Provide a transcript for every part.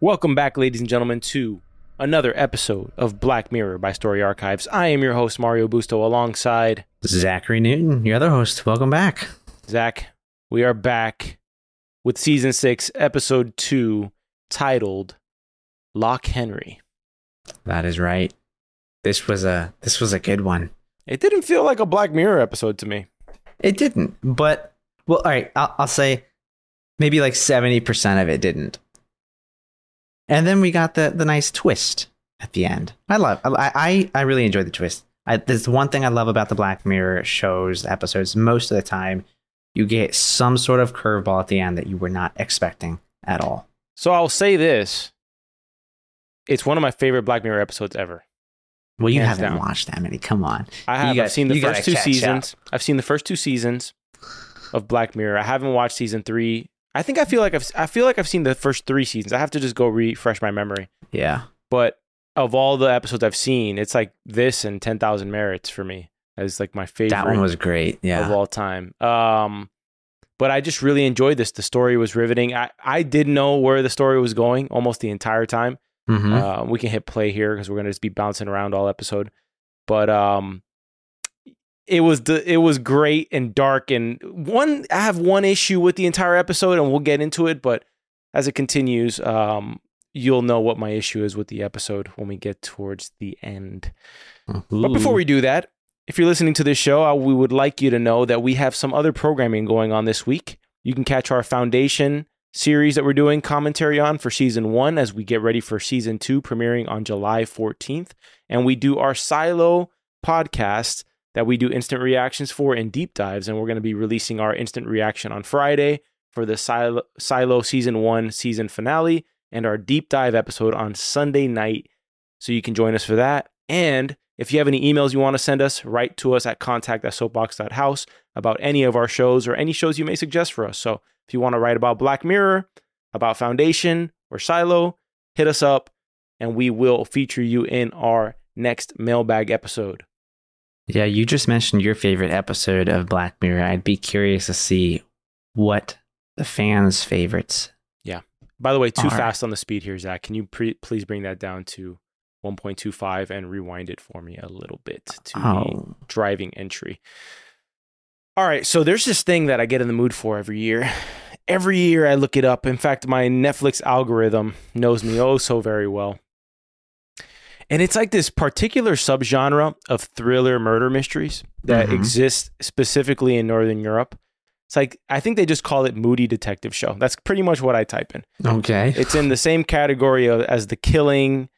Welcome back, ladies and gentlemen, to another episode of Black Mirror by Story Archives. I am your host, Mario Busto, alongside Zachary Newton, your other host. Welcome back. Zach. We are back with season six, episode two, titled Loch Henry. That is right. This was a this was a good one. It didn't feel like a Black Mirror episode to me. It didn't, but well, all right. I'll, I'll say maybe like seventy percent of it didn't. And then we got the the nice twist at the end. I love. I I, I really enjoy the twist. I, there's one thing I love about the Black Mirror shows episodes. Most of the time, you get some sort of curveball at the end that you were not expecting at all. So I'll say this. It's one of my favorite Black Mirror episodes ever. Well, you Hands haven't down. watched that many. Come on. I have. You I've seen the first two seasons. I've seen the first two seasons of Black Mirror. I haven't watched season three. I think I feel like I've I feel like I've seen the first three seasons. I have to just go refresh my memory. Yeah. But of all the episodes I've seen, it's like this and Ten Thousand Merits for me as like my favorite That one was great. Yeah. Of all time. Um, but I just really enjoyed this. The story was riveting. I I did know where the story was going almost the entire time. Mhm. Uh, we can hit play here because we're gonna just be bouncing around all episode. But um, it was the it was great and dark. And one I have one issue with the entire episode, and we'll get into it. But as it continues, um, you'll know what my issue is with the episode when we get towards the end. But before we do that, if you're listening to this show, uh, we would like you to know that we have some other programming going on this week. You can catch our Foundation series that we're doing commentary on for season one as we get ready for season two, premiering on July 14th. And we do our Silo podcast that we do instant reactions for and deep dives. And we're going to be releasing our instant reaction on Friday for the Silo, Silo season one season finale and our deep dive episode on Sunday night. So you can join us for that. And if you have any emails you want to send us, write to us at contact at soapbox.house about any of our shows or any shows you may suggest for us. So if you want to write about Black Mirror, about Foundation, or Silo, hit us up and we will feature you in our next mailbag episode. Yeah, you just mentioned your favorite episode of Black Mirror. I'd be curious to see what the fans' favorites. Yeah. By the way, too right. fast on the speed here, Zach. Can you pre- please bring that down to 1.25 and rewind it for me a little bit to the Oh, driving entry. All right, so there's this thing that I get in the mood for every year. Every year I look it up. In fact, my Netflix algorithm knows me oh so very well. And it's like this particular subgenre of thriller murder mysteries that Mhm. exists specifically in Northern Europe. It's like I think they just call it moody detective show. That's pretty much what I type in. okay. It's in the same category of, as The Killing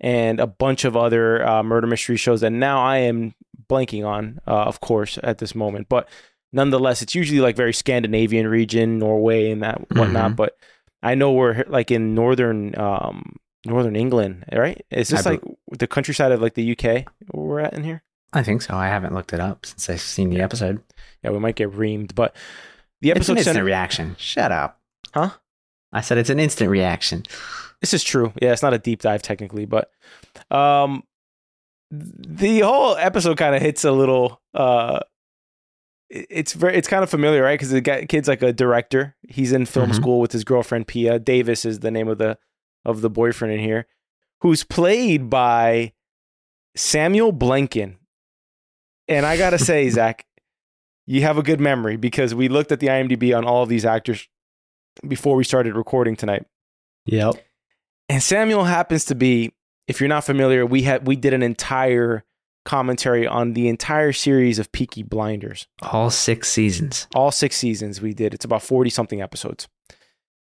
and a bunch of other uh, murder mystery shows that now I am blanking on, uh, of course, at this moment. But nonetheless, it's usually like very Scandinavian region, Norway, and that whatnot. Mhm. But I know we're like in northern um, northern England, right? Is this I like the countryside of like the UK we're at in here? I think so. I haven't looked it up since I've seen the episode. Yeah, we might get reamed, but the episode It's an episode instant center- reaction. Shut up. Huh? I said it's an instant reaction. This is true. Yeah, it's not a deep dive technically, but um the whole episode kind of hits a little uh it's very it's kind of familiar, right? Cuz the guy, kid's like a director. He's in film Mhm. school with his girlfriend Pia. Davis is the name of the of the boyfriend in here, who's played by Samuel Blenkin. And I got to say, Zach, you have a good memory because we looked at the IMDb on all of these actors before we started recording tonight. Yep. And Samuel happens to be, if you're not familiar, we had we did an entire commentary on the entire series of Peaky Blinders. All six seasons. All six seasons we did. It's about 40 something episodes.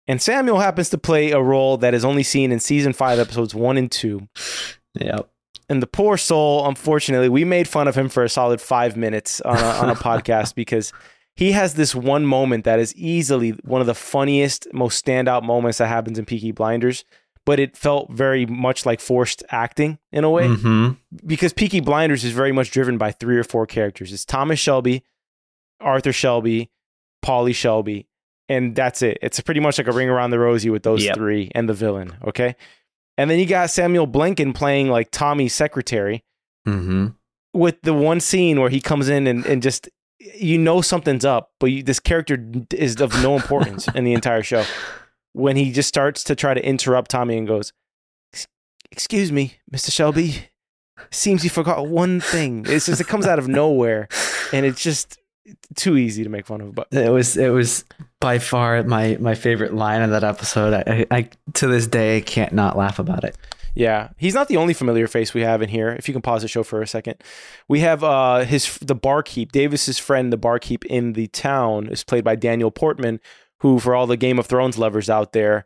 And Samuel happens to play a role that is only seen in season five, episodes one and two. Yep. And the poor soul, unfortunately, we made fun of him for a solid five minutes on a, on a podcast because he has this one moment that is easily one of the funniest, most standout moments that happens in Peaky Blinders. But it felt very much like forced acting in a way Mm-hmm. because Peaky Blinders is very much driven by three or four characters. It's Thomas Shelby, Arthur Shelby, Polly Shelby, and that's it. It's pretty much like a ring around the rosy with those Yep. three and the villain. Okay. And then you got Samuel Blenkin playing like Tommy's secretary Mm-hmm. with the one scene where he comes in and, and just, you know, something's up, but you, this character is of no importance in the entire show. When he just starts to try to interrupt Tommy and goes, Excuse me, Mr. Shelby. Seems you forgot one thing. It's just, it comes out of nowhere and it's just too easy to make fun of. But It was it was by far my my favorite line of that episode. I, I, I to this day can't not laugh about it. Yeah, he's not the only familiar face we have in here. If you can pause the show for a second, we have uh his the barkeep, Davis's friend, the barkeep in the town is played by Daniel Portman, who for all the Game of Thrones lovers out there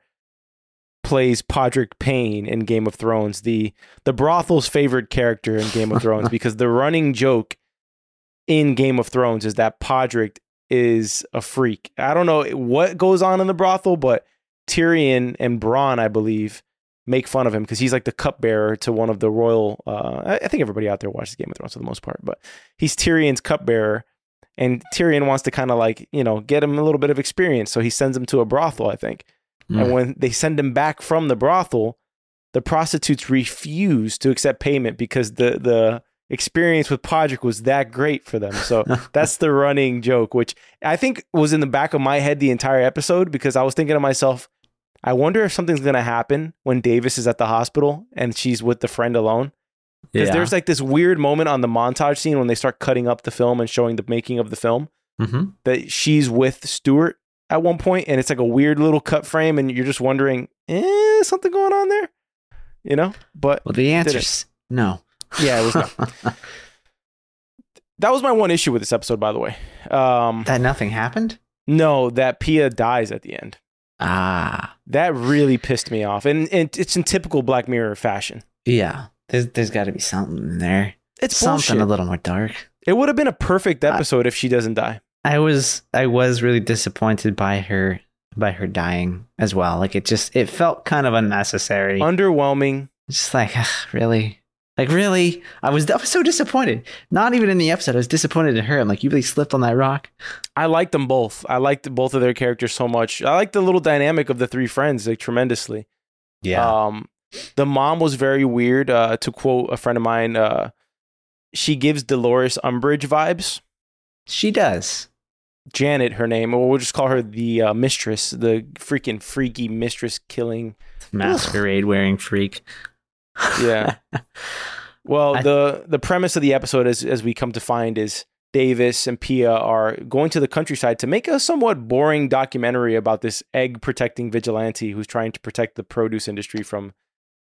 plays Podrick Payne in Game of Thrones, the the brothel's favorite character in Game of Thrones because the running joke in Game of Thrones is that Podrick is a freak. I don't know what goes on in the brothel, but Tyrion and Bronn, I believe, make fun of him because he's like the cupbearer to one of the royal. Uh, I- think everybody out there watches Game of Thrones for the most part, but he's Tyrion's cupbearer, and Tyrion wants to kind of like you know get him a little bit of experience, so he sends him to a brothel, I think. And Mm. when they send him back from the brothel, the prostitutes refuse to accept payment because the the experience with Podrick was that great for them. So that's the running joke, which I think was in the back of my head the entire episode because I was thinking to myself, I wonder if something's gonna happen when Davis is at the hospital and she's with the friend alone. Because Yeah. there's like this weird moment on the montage scene when they start cutting up the film and showing the making of the film Mhm. that she's with Stuart at one point, and it's like a weird little cut frame, and you're just wondering, eh, something going on there, you know? But Well, the answer's no. Yeah, it was not. that was my one issue with this episode, by the way. Um, that nothing happened. no, that Pia dies at the end. Ah, That really pissed me off, and, and it's in typical Black Mirror fashion. yeah. There's there's got to be something in there. It's something bullshit. a little more dark. It would have been a perfect episode if she doesn't die. I was I was really disappointed by her by her dying as well. Like it just it felt kind of unnecessary. Underwhelming. just like ugh, really, like really. I was I was so disappointed. Not even in the episode. I was disappointed in her. I'm like, you really slipped on that rock. I liked them both. I liked both of their characters so much. I liked the little dynamic of the three friends like tremendously. Yeah. Um, the mom was very weird. Uh, to quote a friend of mine, uh, she gives Dolores Umbridge vibes. she does. Janet, her name, or we'll just call her the uh, mistress, the freaking freaky mistress killing. Masquerade wearing freak. Yeah. Well, I- the the premise of the episode, as as we come to find, is Davis and Pia are going to the countryside to make a somewhat boring documentary about this egg protecting vigilante who's trying to protect the produce industry from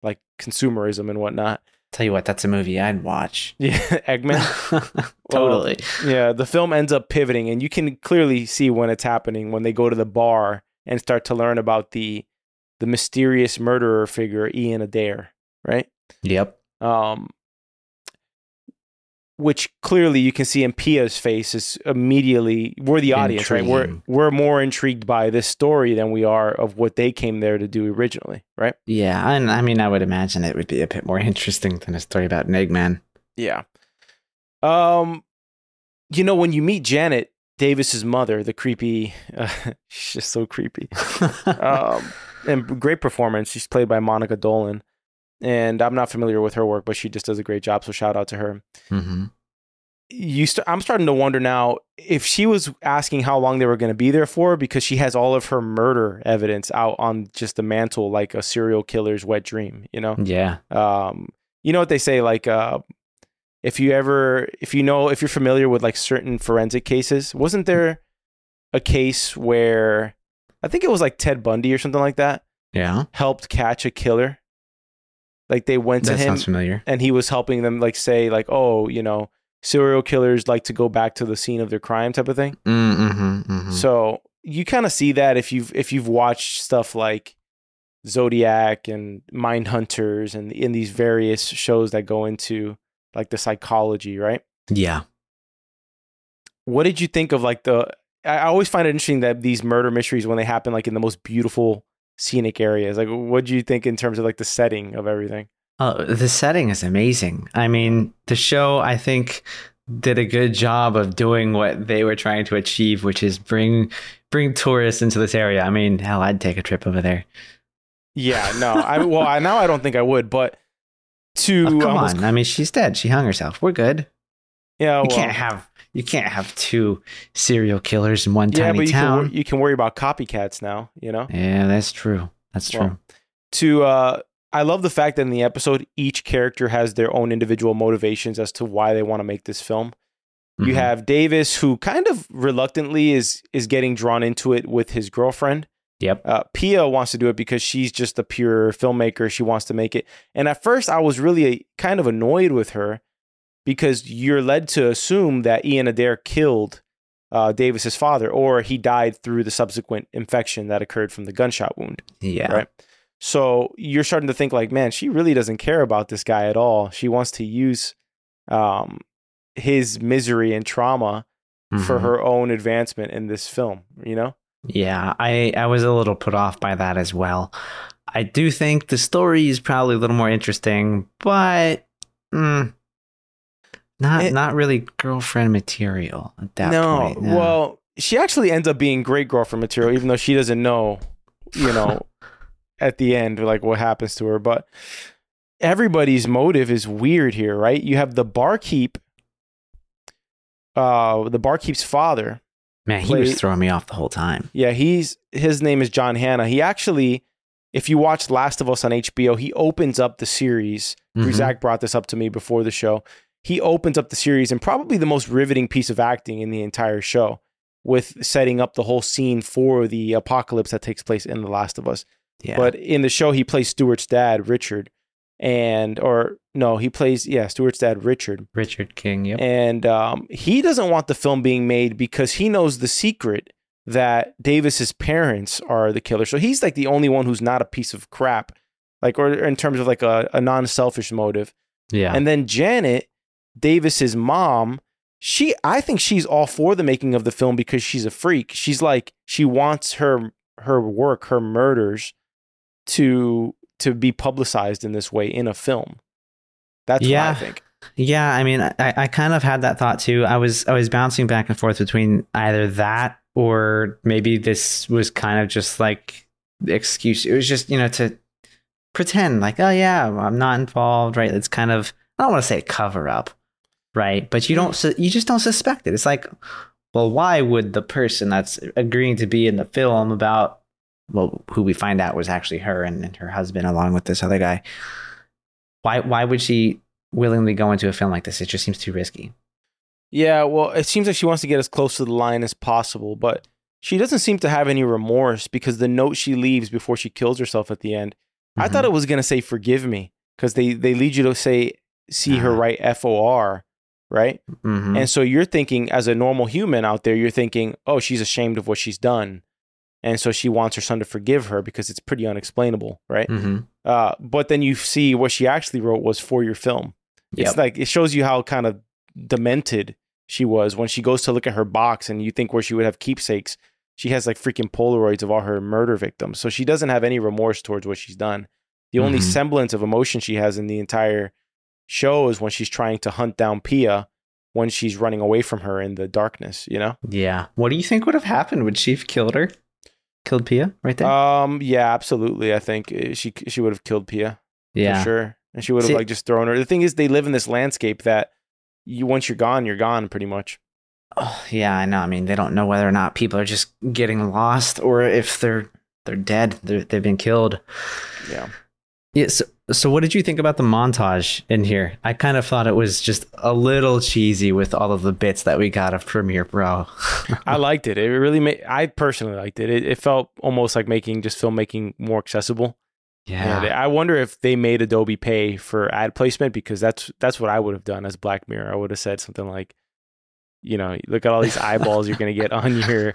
like consumerism and whatnot. Tell you what, that's a movie I'd watch. Yeah, Eggman. totally. Yeah, the film ends up pivoting, and you can clearly see when it's happening when they go to the bar and start to learn about the the mysterious murderer figure Ian Adair, right? yep. Um, which clearly you can see in Pia's face is immediately we're the audience, right? We're we're more intrigued by this story than we are of what they came there to do originally, right? Yeah, and I mean, I would imagine it would be a bit more interesting than a story about an Eggman. Yeah. Um, you know, when you meet Janet Davis's mother, the creepy, uh, she's just so creepy. Um, and great performance. She's played by Monica Dolan, and I'm not familiar with her work, but she just does a great job. So shout out to her. hmm You, st- I'm starting to wonder now if she was asking how long they were going to be there for, because she has all of her murder evidence out on just the mantle, like a serial killer's wet dream. You know. Yeah. um you know what they say like uh if you ever if you know if you're familiar with like certain forensic cases wasn't there a case where i think it was like ted bundy or something like that Yeah. helped catch a killer like they went to That him sounds familiar. and he was helping them like say like oh you know serial killers like to go back to the scene of their crime type of thing Mm-hmm, mm-hmm. so you kind of see that if you've if you've watched stuff like Zodiac and Mind Hunters and in these various shows that go into like the psychology, right? Yeah. What did you think of like the I I always find it interesting that these murder mysteries when they happen like in the most beautiful scenic areas. Like what do you think in terms of like the setting of everything? Oh, the setting is amazing. I mean, the show I think did a good job of doing what they were trying to achieve, which is bring bring tourists into this area. I mean, hell, I'd take a trip over there. Yeah, no. I well, I now I don't think I would, but to Oh, come almost- on. I mean, she's dead. She hung herself. We're good. Yeah, you can't have you can't have two serial killers in one yeah, tiny but you can, town. wor- you can worry about copycats now, you know? yeah, that's true. That's true. Well, to uh I love the fact that in the episode each character has their own individual motivations as to why they want to make this film. You Mhm. have Davis who kind of reluctantly is is getting drawn into it with his girlfriend. Yep. Uh, Pia wants to do it because she's just a pure filmmaker. She wants to make it. And at first, I was really kind of annoyed with her because you're led to assume that Ian Adair killed uh, Davis's father, or he died through the subsequent infection that occurred from the gunshot wound. Yeah. Right. So you're starting to think like, man, she really doesn't care about this guy at all. She wants to use um, his misery and trauma for Mhm. her own advancement in this film. You know? Yeah, I, I was a little put off by that as well. I do think the story is probably a little more interesting, but mm, not It- not really girlfriend material at that no, point. no. well, she actually ends up being great girlfriend material, even though she doesn't know, you know, at the end, like what happens to her. But everybody's motive is weird here, right? You have the barkeep, uh, the barkeep's father. man, he was throwing me off the whole time. Yeah, he's his name is John Hannah. He actually, if you watch Last of Us on HBO, he opens up the series. Mhm. Zach brought this up to me before the show. He opens up the series and probably the most riveting piece of acting in the entire show with setting up the whole scene for the apocalypse that takes place in The Last of Us. Yeah, But in the show, he plays Stuart's dad, Richard. And, or no, he plays, yeah, Stuart's dad, Richard. Richard King. Yep. And um, he doesn't want the film being made because he knows the secret that Davis's parents are the killer. So he's like the only one who's not a piece of crap, like or in terms of like a, a non-selfish motive. yeah. And then Janet, Davis's mom, she I think she's all for the making of the film because she's a freak. She's like she wants her her work, her murders to to be publicized in this way in a film. That's what I Yeah. think. Yeah, I mean, I, I kind of had that thought too. I was I was bouncing back and forth between either that or maybe this was kind of just like excuse. It was just you know to pretend like, oh yeah, I'm not involved, right? It's kind of I don't want to say cover up, right? But you don't su- you just don't suspect it. It's like, well, why would the person that's agreeing to be in the film about well, who we find out was actually her and, and her husband along with this other guy? Why why would she willingly go into a film like this? It just seems too risky. Yeah, well, it seems like she wants to get as close to the line as possible, but she doesn't seem to have any remorse because the note she leaves before she kills herself at the end, I Mm-hmm. thought it was going to say forgive me because they they lead you to say see her Ah. write F O R, right? Mhm. And so you're thinking as a normal human out there, you're thinking, "Oh, she's ashamed of what she's done." And so she wants her son to forgive her because it's pretty unexplainable, right? Mhm. Uh, but then you see what she actually wrote was for your film. It's like it shows you how kind of demented she was when she goes to look at her box and you think where she would have keepsakes. She has like freaking Polaroids of all her murder victims. So she doesn't have any remorse towards what she's done. The only Mhm. semblance of emotion she has in the entire show is when she's trying to hunt down Pia when she's running away from her in the darkness, you know? yeah. What do you think would have happened? Would she have killed her? Killed Pia right there? Um, yeah, absolutely. I think uh, she she would have killed Pia. yeah. for sure. And she would have See- like just thrown her. The thing is, they live in this landscape that you once you're gone, you're gone, pretty much. Oh, yeah, I know. I mean, they don't know whether or not people are just getting lost or if they're they're dead. They're, they've been killed. Yeah. Yeah. So, so what did you think about the montage in here? I kind of thought it was just a little cheesy with all of the bits that we got of Premiere Pro. I liked it. It really made. I personally liked it. It, it felt almost like making just filmmaking more accessible. And I wonder if they made Adobe pay for ad placement because that's that's what I would have done as Black Mirror. I would have said something like, you know, look at all these eyeballs you're gonna get on your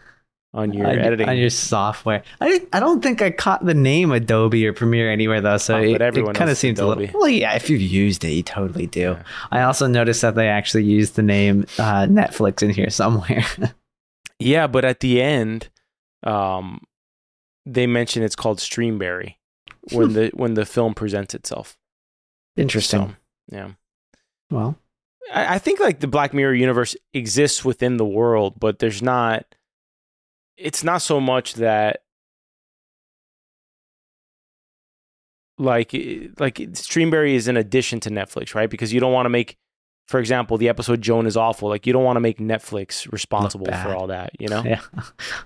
on your editing. on your software. I I don't think I caught the name Adobe or Premiere anywhere though, so Oh, it, everyone kind of seems a little. Well, yeah, if you've used it, you totally do. I also noticed that they actually used the name uh, Netflix in here somewhere. yeah, but at the end, um, they mention it's called Streamberry when the when the film presents itself. Interesting. So, yeah. well, I, I think like the Black Mirror universe exists within the world, but there's not. It's not so much that like eh, like eh, Streamberry is an addition to Netflix, right? Because you don't want to make, for example, the episode Joan is awful. Like you don't want to make Netflix responsible for all that, you know? yeah,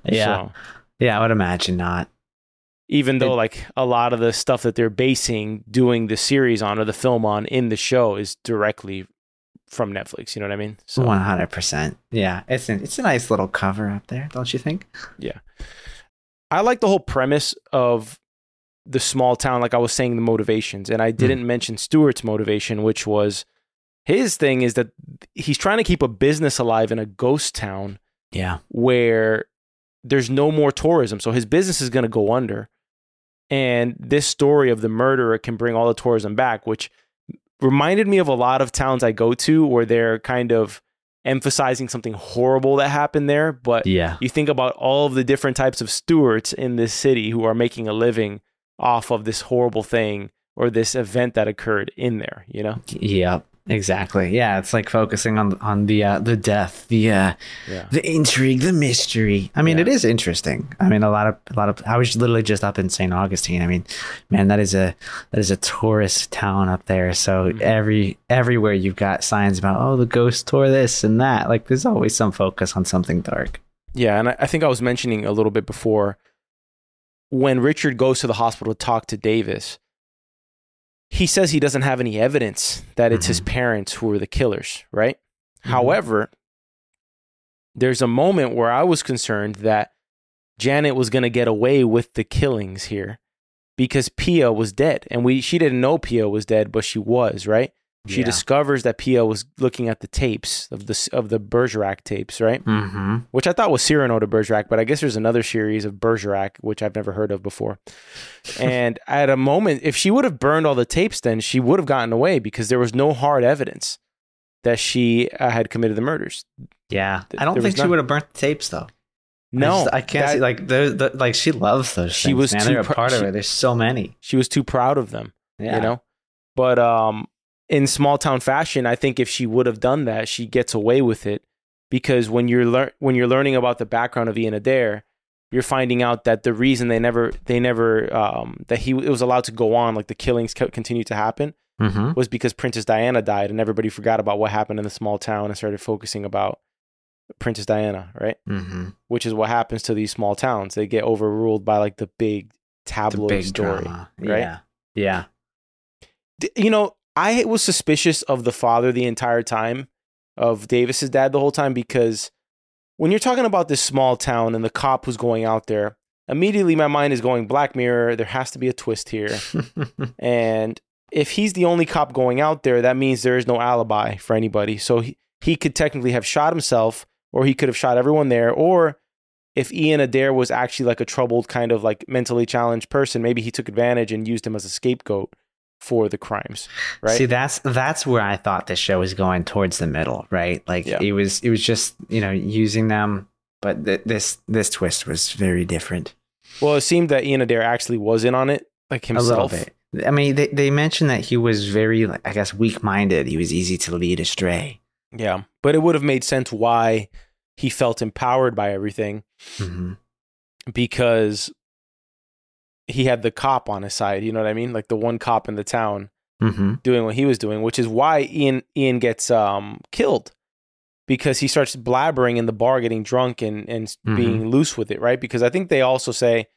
yeah, So, yeah. I would imagine not. even though It- like a lot of the stuff that they're basing doing the series on or the film on in the show is directly from Netflix. You know what I mean? So One hundred percent. Yeah, it's an, it's a nice little cover up there, don't you think? Yeah, I like the whole premise of the small town, like I was saying, the motivations. And I hmm. didn't mention Stuart's motivation, which was his thing is that he's trying to keep a business alive in a ghost town Yeah. where there's no more tourism. So his business is going to go under. And this story of the murderer can bring all the tourism back, which reminded me of a lot of towns I go to where they're kind of emphasizing something horrible that happened there. But Yeah. you think about all of the different types of stewards in this city who are making a living off of this horrible thing or this event that occurred in there, you know? Yep. Exactly. Yeah, it's like focusing on on the uh, the death, the uh, Yeah. the intrigue, the mystery. I mean, Yeah. it is interesting. I mean, a lot of a lot of. I was literally just up in St. Augustine. I mean, man, that is a that is a tourist town up there. So Mhm. every everywhere you've got signs about oh the ghost tour this and that. Like there's always some focus on something dark. Yeah, and I, I think I was mentioning a little bit before when Richard goes to the hospital to talk to Davis, he says he doesn't have any evidence that it's his parents who were the killers, right? Mhm. However, there's a moment where I was concerned that Janet was going to get away with the killings here because Pia was dead and we she didn't know Pia was dead but she was, right? She Yeah. discovers that Pia was looking at the tapes of the of the Bergerac tapes, right? Mm-hmm. which I thought was Cyrano de Bergerac, but I guess there's another series of Bergerac, which I've never heard of before. and at a moment, if she would have burned all the tapes, then she would have gotten away because there was no hard evidence that she uh, had committed the murders. Yeah, Th- I don't think she would have burnt the tapes though. I, No, just- I can't that- see like those. The, like she loves those. She things, was man. too They're a pr- part of she- her. There's so many. she was too proud of them. Yeah. you know but um in small town fashion i think if she would have done that she gets away with it because when you're lear- when you're learning about the background of ian adair you're finding out that the reason they never they never um that he it was allowed to go on like the killings co- continued to happen Mm-hmm. was because princess diana died and everybody forgot about what happened in the small town and started focusing about princess diana right Mm-hmm. which is what happens to these small towns they get overruled by like the big The tabloid big story drama. right? Yeah. Yeah. D- you know, I was suspicious of the father the entire time, of Davis's dad the whole time, because when you're talking about this small town and the cop who's going out there, immediately my mind is going Black Mirror. There has to be a twist here, and if he's the only cop going out there, that means there is no alibi for anybody. So he, he could technically have shot himself, or he could have shot everyone there, or if Ian Adair was actually like a troubled, kind of like mentally challenged person, maybe he took advantage and used him as a scapegoat for the crimes, right? See, that's that's where I thought this show was going towards the middle, right? Like Yeah. it was it was just you know using them, but th- this this twist was very different. well, it seemed that Ian Adair actually was in on it, like himself A little bit. I mean, they they mentioned that he was very, I guess, weak minded. He was easy to lead astray. Yeah, but it would have made sense why he felt empowered by everything hmm because he had the cop on his side. You know what I mean? Like the one cop in the town hmm doing what he was doing, which is why Ian Ian gets um killed because he starts blabbering in the bar, getting drunk and and Mhm. being loose with it, right? Because I think they also say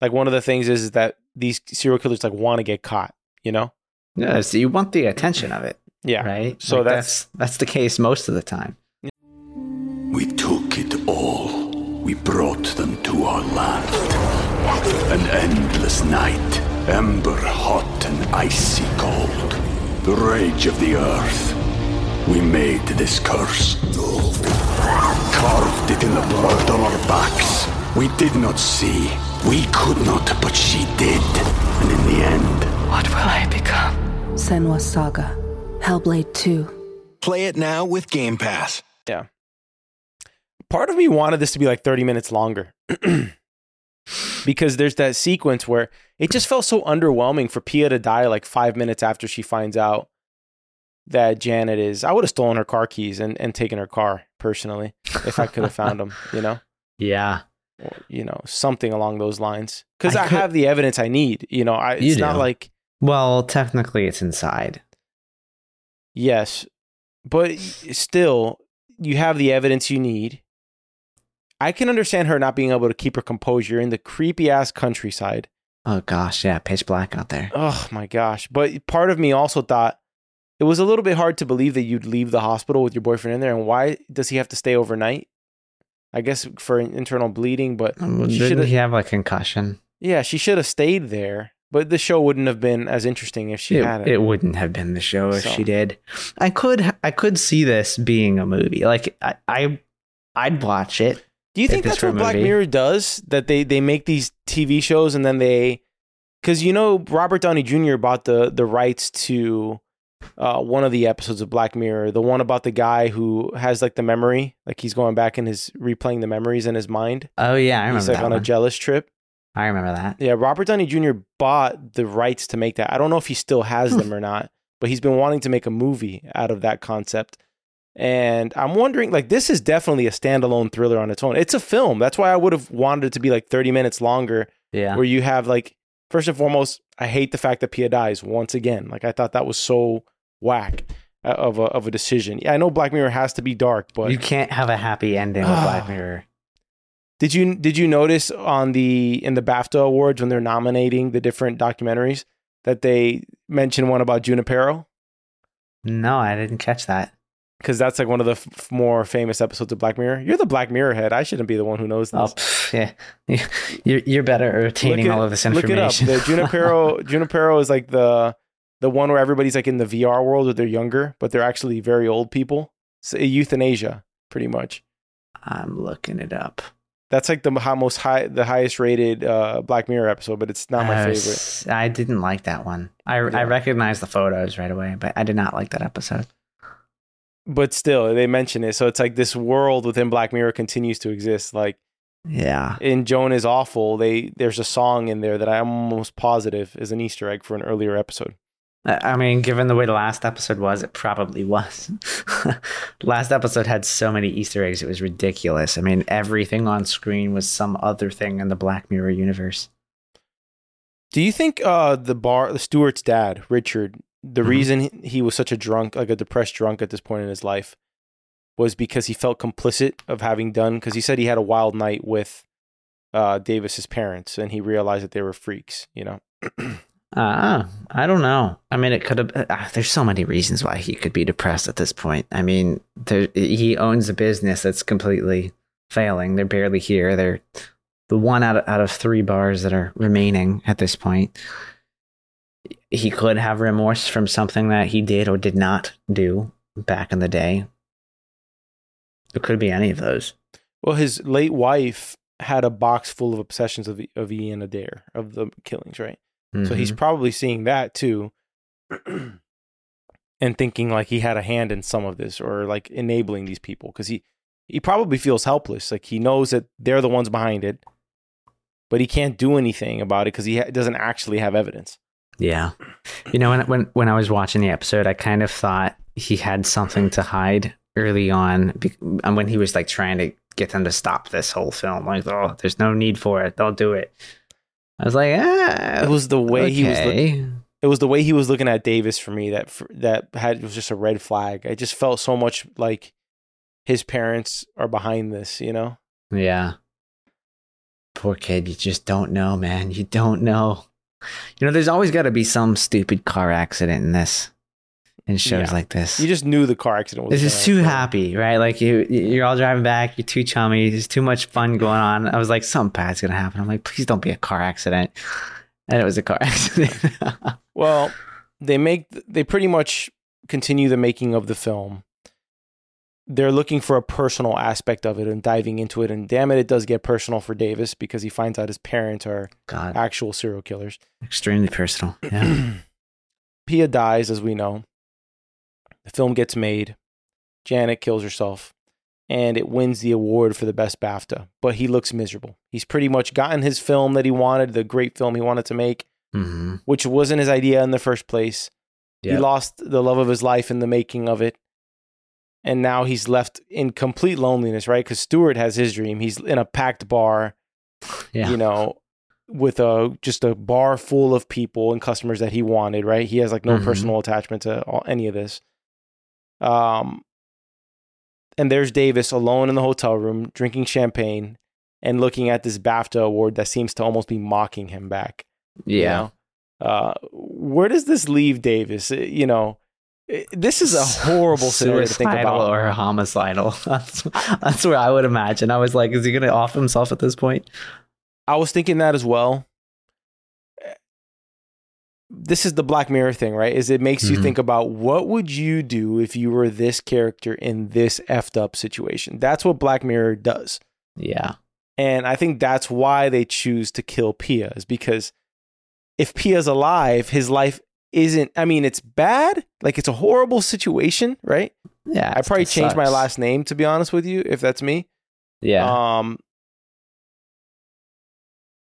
like one of the things is, is that these serial killers like want to get caught, you know? Yeah, so you want the attention of it, Yeah. right? So Like, that's- that's that's the case most of the time. We took it all. We brought them to our land. An endless night, ember hot and icy cold. The rage of the earth. We made this curse. Carved it in the blood on our backs. We did not see. We could not, but she did. And in the end, What will I become? Senua's Saga. Hellblade 2. Play it now with Game Pass. Yeah. Part of me wanted this to be like 30 minutes longer. because there's that sequence where it just felt so underwhelming for Pia to die like five minutes after she finds out that Janet is. I would have stolen her car keys and, and taken her car personally if I could have found them, you know? Yeah. Or, you know, something along those lines. Because I I, could- have the evidence I need. You know, I, You it's not do. like, Well, technically, it's inside. yes, but still, you have the evidence you need. I can understand her not being able to keep her composure in the creepy ass countryside. Oh gosh, yeah, pitch black out there. Oh my gosh. But part of me also thought it was a little bit hard to believe that you'd leave the hospital with your boyfriend in there. And why does he have to stay overnight? I guess for internal bleeding, but Um, she Didn't should've- he have like concussion? yeah, she should have stayed there. But the show wouldn't have been as interesting if she it, had it. it wouldn't have been the show if So- she did. I could I could see this being a movie. Like I, I I'd watch it. Do you think that's what Black movie. Mirror does? That they they make these TV shows and then they, because you know Robert Downey Jr. bought the the rights to uh, one of the episodes of Black Mirror, the one about the guy who has like the memory, like he's going back and his replaying the memories in his mind. Oh yeah, I remember He's like on a jealous trip. I remember that. Yeah, Robert Downey Jr. bought the rights to make that. I don't know if he still has Hmm. them or not, but he's been wanting to make a movie out of that concept. And I'm wondering, like, this is definitely a standalone thriller on its own. It's a film. That's why I would have wanted it to be like 30 minutes longer, Yeah. where you have, like, first and foremost, I hate the fact that Pia dies once again. Like, I thought that was so whack uh, of a, of a decision. Yeah, I know Black Mirror has to be dark, but you can't have a happy ending with Black Mirror. Did you did you notice on the in the BAFTA awards when they're nominating the different documentaries that they mention one about Junipero? No, I didn't catch that. Because that's like one of the f- more famous episodes of Black Mirror. You're the Black Mirror head. I shouldn't be the one who knows Oh, this. pff, yeah. You're you're better at retaining it- all of this information. Look it up. The Junipero Junipero is like the the one where everybody's like in the VR world where they're younger, but they're actually very old people. So euthanasia, pretty much. I'm looking it up. That's like the most high, the highest rated uh, Black Mirror episode, but it's not my I favorite. I didn't like that one. I Yeah. I recognized the photos right away, but I did not like that episode. But still they mention it so it's like this world within black mirror continues to exist like Yeah. in joan is awful they there's a song in there that i'm almost positive is an easter egg for an earlier episode I mean, given the way the last episode was, it probably was. last episode had so many Easter eggs, it was ridiculous. I mean, everything on screen was some other thing in the Black Mirror universe. do you think uh the bar the stuart's dad richard the Mhm. reason he- he was such a drunk like a depressed drunk at this point in his life was because he felt complicit of having done because he said he had a wild night with uh davis's parents and he realized that they were freaks you know Uh, I don't know. I mean, it could have. Uh, there's so many reasons why he could be depressed at this point. I mean, there, he owns a business that's completely failing. They're barely here. They're the one out of, out of three bars that are remaining at this point. He could have remorse from something that he did or did not do back in the day. It could be any of those. Well, his late wife had a box full of obsessions of of Ian Adair of the killings, right? So he's Mhm. probably seeing that too, and thinking like he had a hand in some of this or like enabling these people because he he probably feels helpless. Like he knows that they're the ones behind it, but he can't do anything about it because he ha- doesn't actually have evidence. Yeah. You know, when when when I was watching the episode, I kind of thought he had something to hide early on, and when he was like trying to get them to stop this whole film, like, oh, there's no need for it, they'll do it. I was like, ah, It was the way he was. Okay. it was the way he was looking at Davis for me that that had was just a red flag. I just felt so much like his parents are behind this, you know. yeah. Poor kid, you just don't know, man. You don't know. You know, there's always got to be some stupid car accident in this, in shows Yeah. like this. You just knew the car accident was. This is too happy, right? Like you, you're all driving back. You're too chummy. There's too much fun going on. I was like, something bad's gonna happen. I'm like, please don't be a car accident. And it was a car accident. Well, they make they pretty much continue the making of the film, they're looking for a personal aspect of it and diving into it. And damn it, it does get personal for Davis because he finds out his parents are God, actual serial killers. extremely personal. Yeah. Pia dies, as we know. The film gets made. Janet kills herself, and it wins the award for the best BAFTA. But he looks miserable. He's pretty much gotten his film that he wanted, the great film he wanted to make, hmm which wasn't his idea in the first place. He lost the love of his life in the making of it. And now he's left in complete loneliness, right? Because Stuart has his dream. He's in a packed bar, Yeah. you know, with a just a bar full of people and customers that he wanted, right? He has like no Mhm. personal attachment to all, any of this. Um, and there's Davis alone in the hotel room, drinking champagne and looking at this BAFTA award that seems to almost be mocking him back. you yeah. know? Uh, where does this leave Davis? Uh, You know, this is a horrible scenario to think about. or homicidal. That's, that's where I would imagine. I was like, is he going to off himself at this point? I was thinking that as well. This is the Black Mirror thing, right? Is it makes you Mhm. think about what would you do if you were this character in this effed up situation. That's what Black Mirror does. Yeah. And I think that's why they choose to kill Pia, is because if Pia's alive, his life isn't, I mean, it's bad. Like it's a horrible situation, right? Yeah. I'd probably it change my last name, to be honest with you, if that's me. Yeah. Um,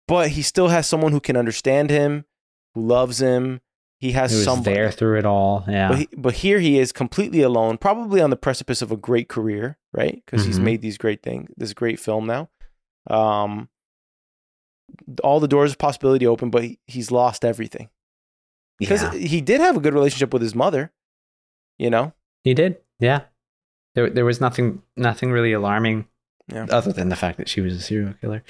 but he still has someone who can understand him, who loves him. He has somebody. there through it all. Yeah. But, he, but here he is completely alone, probably on the precipice of a great career, right? Because he's Mhm. made these great things, this great film now. Um, all the doors of possibility open, but he, he's lost everything because yeah. he did have a good relationship with his mother. You know, He did. Yeah. There, there was nothing, nothing really alarming, Yeah. other than the fact that she was a serial killer.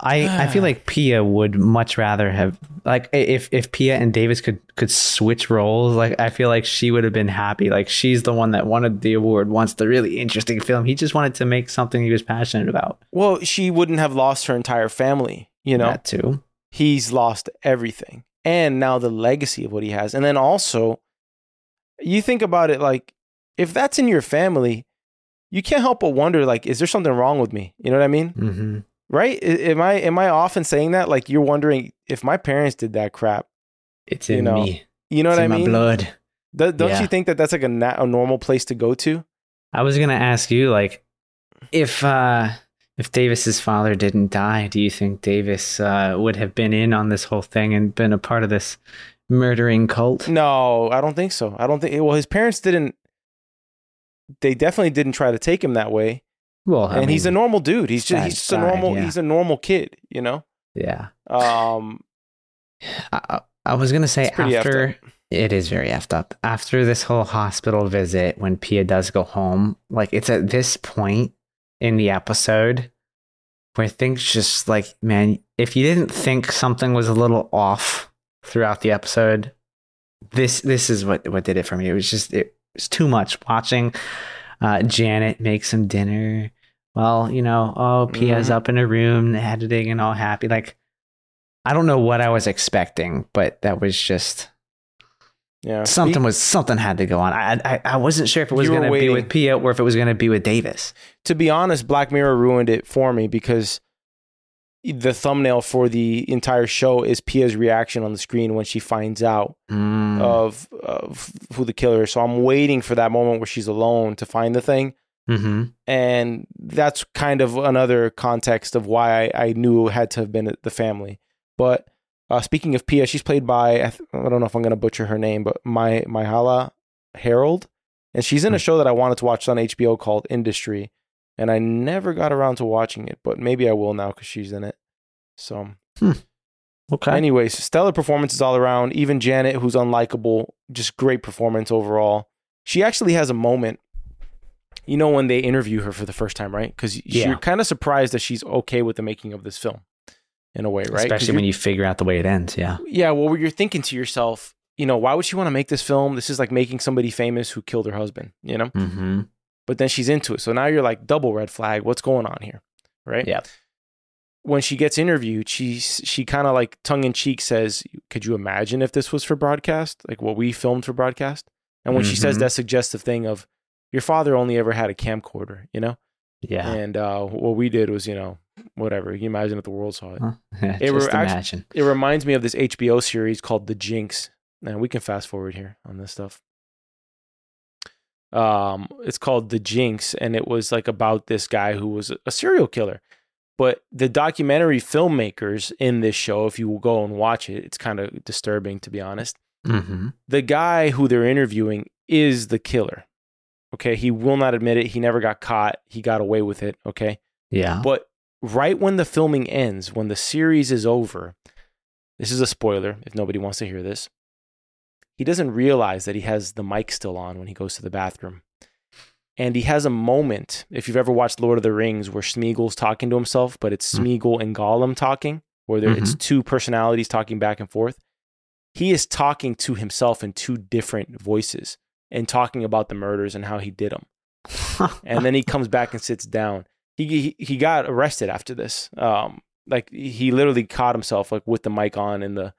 I, I feel like Pia would much rather have like if if Pia and Davis could could switch roles. Like I feel like she would have been happy. Like she's the one that wanted the award, wants the really interesting film. He just wanted to make something he was passionate about. well, she wouldn't have lost her entire family. You know, that too. he's lost everything and now the legacy of what he has. And then also you think about it like if that's in your family you can't help but wonder like is there something wrong with me? You know what i mean? Hmm right? Am i am i often saying that? Like you're wondering if my parents did that crap It's You in know, me. you know it's what i mean? my blood. Do- don't Yeah. you think that that's like a, na- a normal place to go to? I was gonna ask you, like, if uh if Davis's father didn't die, do you think Davis uh, would have been in on this whole thing and been a part of this murdering cult? no i don't think so i don't think well his parents didn't they definitely didn't try to take him that way Well, I and he's a normal dude he's just he's just a died, normal yeah. he's a normal kid you know yeah. um I, I- was gonna say It's pretty effed after it is very effed up. After this whole hospital visit, when Pia does go home, like it's at this point in the episode where things just like, man, if you didn't think something was a little off throughout the episode, this this is what what did it for me. It was just it was too much watching uh, Janet make some dinner. Well, you know, oh, Pia's Mhm. up in her room editing and all happy. Like, I don't know what I was expecting, but that was just yeah something was something had to go on. I I, I wasn't sure if it was going to be with Pia or if it was going to be with Davis. to be honest, Black Mirror ruined it for me because the thumbnail for the entire show is Pia's reaction on the screen when she finds out Mm. of, of who the killer is. So I'm waiting for that moment where she's alone to find the thing. hmm And that's kind of another context of why I, I knew it had to have been the family. But uh, speaking of Pia, she's played by, I, th- I don't know if I'm going to butcher her name, but my Myha'la Herrold. And she's in a Hmm. show that I wanted to watch on HBO called Industry. And I never got around to watching it, but maybe I will now because she's in it. So, Okay. anyways, stellar performances all around. Even Janet, who's unlikable, just great performance overall. She actually has a moment. You know when they interview her for the first time, right? Because Yeah. you're kind of surprised that she's okay with the making of this film, in a way, right? Especially when you figure out the way it ends. Yeah. yeah, well, you're thinking to yourself, you know, why would she want to make this film? This is like making somebody famous who killed her husband, you know? Mm-hmm. But then she's into it. So now you're like, double red flag. What's going on here? Right? Yeah. When she gets interviewed, she she kind of like tongue in cheek says, "Could you imagine if this was for broadcast, like what we filmed for broadcast?" And when she says Mhm. that suggestive thing of, your father only ever had a camcorder, you know? Yeah. And uh, what we did was, you know, whatever. You imagine if the world saw it. Huh? It Just were actu- imagine. It reminds me of this HBO series called The Jinx. And we can fast forward here on this stuff. Um, it's called The Jinx, and it was like about this guy who was a serial killer. But the documentary filmmakers in this show, if you will go and watch it, it's kind of disturbing to be honest. hmm The guy who they're interviewing is the killer. Okay, he will not admit it. He never got caught. He got away with it. Okay. Yeah. But right when the filming ends, when the series is over, this is a spoiler if nobody wants to hear this. He doesn't realize that he has the mic still on when he goes to the bathroom. And he has a moment, if you've ever watched Lord of the Rings, where Smeagol's talking to himself, but it's Mm. Smeagol and Gollum talking, where there, it's two personalities talking back and forth. He is talking to himself in two different voices and talking about the murders and how he did them and then he comes back and sits down. He he, he got arrested after this. Um, like he literally caught himself like with the mic on in the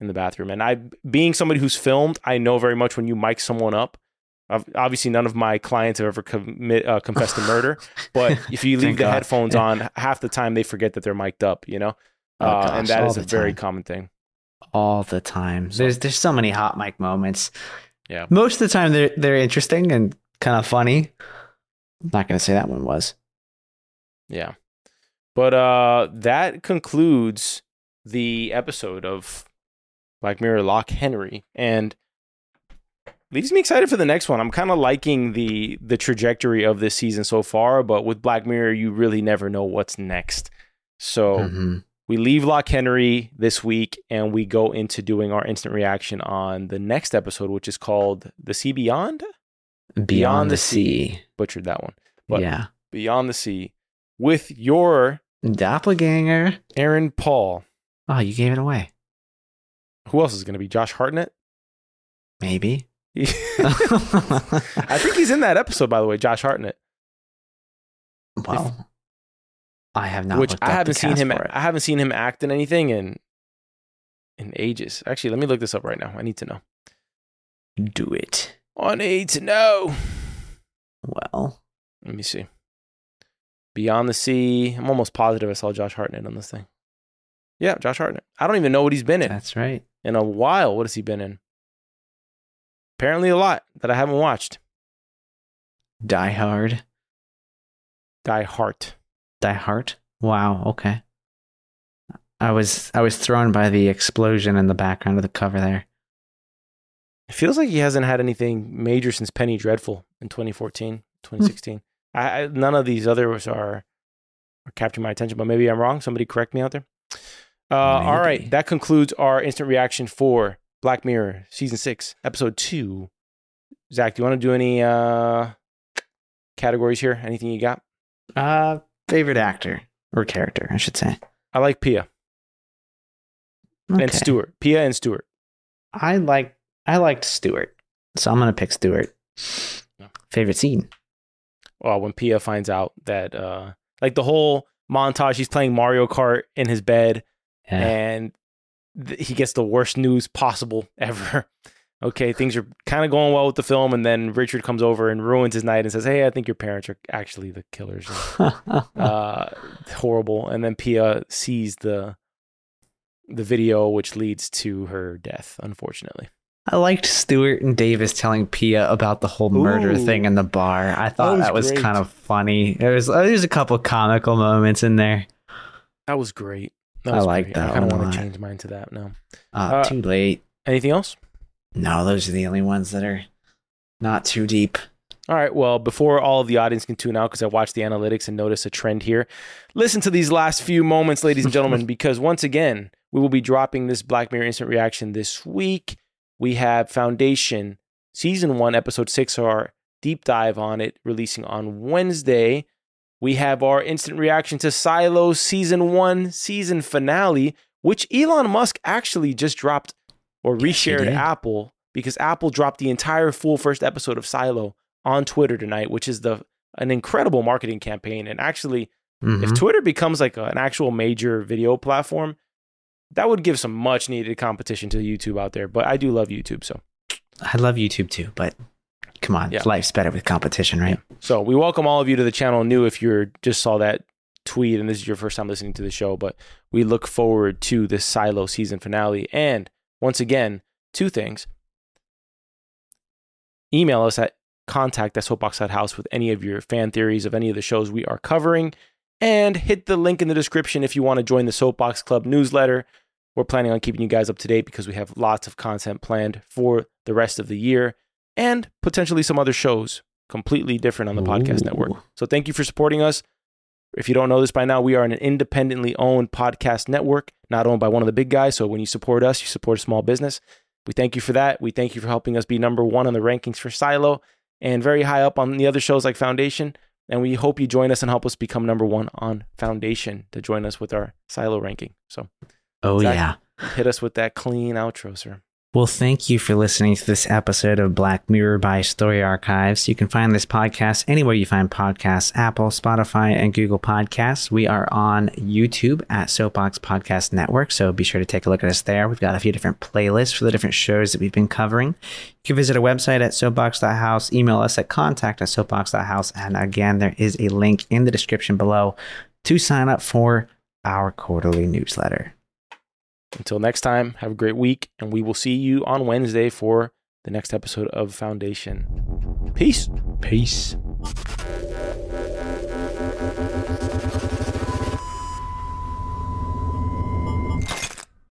in the bathroom. And I, being somebody who's filmed, I know very much when you mic someone up. Ob- Obviously, none of my clients have ever commit uh, confessed to murder. But if you leave the God. headphones Yeah. on, half the time they forget that they're mic'd up. You know, Oh, uh, gosh, and that is a very time. common thing. all the time. There's there's so many hot mic moments. Yeah. Most of the time they're they're interesting and kind of funny. I'm not gonna say that one was. Yeah. But uh that concludes the episode of Black Mirror Loch Henry and leaves me excited for the next one. I'm kind of liking the the trajectory of this season so far, but with Black Mirror you really never know what's next. So Mhm. we leave Loch Henry this week and we go into doing our instant reaction on the next episode which is called The Sea Beyond. Beyond, the the sea. Butchered that one. But yeah. Beyond the Sea with your Doppelganger. Aaron Paul. Oh, you gave it away. Who else is going to be? Josh Hartnett? Maybe. I think he's in that episode, by the way, Josh Hartnett, well, I have not. which I haven't seen him. I haven't seen him act in anything in in ages. Actually, let me look this up right now. I need to know. Do it. I need to know. Well, Let me see. Beyond the Sea. I'm almost positive I saw Josh Hartnett on this thing. Yeah, Josh Hartnett. I don't even know what he's been in that's right. in a while. What has he been in? Apparently, a lot that I haven't watched. Die Hard. Die Hard. Die Hard. Wow. Okay. I was I was thrown by the explosion in the background of the cover there. It feels like he hasn't had anything major since Penny Dreadful in 2014, 2016. I, I, none of these others are, are capturing my attention, but maybe I'm wrong. Somebody correct me out there. Uh, all right, that concludes our instant reaction for Black Mirror season six, episode two. Zach, do you want to do any uh, categories here? Anything you got? Uh, favorite actor or character, I should say. I like Pia and Okay. Stuart. Pia and Stuart. I like I liked Stuart, so I'm gonna pick Stuart. Favorite scene. Well, when Pia finds out that, uh, like the whole montage, he's playing Mario Kart in his bed Yeah. and th- he gets the worst news possible ever. okay, things are kind of going well with the film, and then Richard comes over and ruins his night and says, "Hey, I think your parents are actually the killers." uh, horrible. And then Pia sees the the video, which leads to her death, unfortunately. I liked Stuart and Davis telling Pia about the whole murder Ooh. thing in the bar. I thought was that was, kind of funny. There was there's a couple comical moments in there. That was great. That I like that I kind of want to change mine to that now. Uh, Uh, too late. Anything else? No, those are the only ones that are not too deep. All right. Well, before all of the audience can tune out, because I watched the analytics and noticed a trend here, listen to these last few moments, ladies and gentlemen, because once again, we will be dropping this Black Mirror instant reaction this week. We have Foundation season one, episode six, our deep dive on it, releasing on Wednesday. We have our instant reaction to Silo season one, season finale, which Elon Musk actually just dropped or Yes, reshared did. Apple because Apple dropped the entire full first episode of Silo on Twitter tonight, which is the an incredible marketing campaign. And actually, if Mhm. Twitter becomes like a- an actual major video platform, that would give some much needed competition to YouTube out there. But I do love YouTube, so I love YouTube too, but come on, Yeah. life's better with competition, right? So we welcome all of you to the channel new if you're just saw that tweet and this is your first time listening to the show. But we look forward to the Silo season finale. And once again, two things. Email us at contact at soapbox.house with any of your fan theories of any of the shows we are covering. And hit the link in the description if you want to join the Soapbox Club newsletter. We're planning on keeping you guys up to date because we have lots of content planned for the rest of the year and potentially some other shows completely different on the podcast network. So thank you for supporting us. If you don't know this by now, we are an independently owned podcast network, not owned by one of the big guys. So when you support us, you support a small business. We thank you for that. We thank you for helping us be number one on the rankings for Silo and very high up on the other shows like Foundation. And we hope you join us and help us become number one on Foundation to join us with our Silo ranking. So Oh Zach? yeah. hit us with that clean outro, sir. Well, thank you for listening to this episode of Black Mirror by Story Archives. You can find this podcast anywhere you find podcasts Apple, Spotify, and Google Podcasts. We are on YouTube at Soapbox Podcast Network, so be sure to take a look at us there. We've got a few different playlists for the different shows that we've been covering. You can visit our website at soapbox.house, email us at contact at soapbox.house, and again, there is a link in the description below to sign up for our quarterly newsletter. Until next time, have a great week, and we will see you on Wednesday for the next episode of Foundation. Peace. Peace.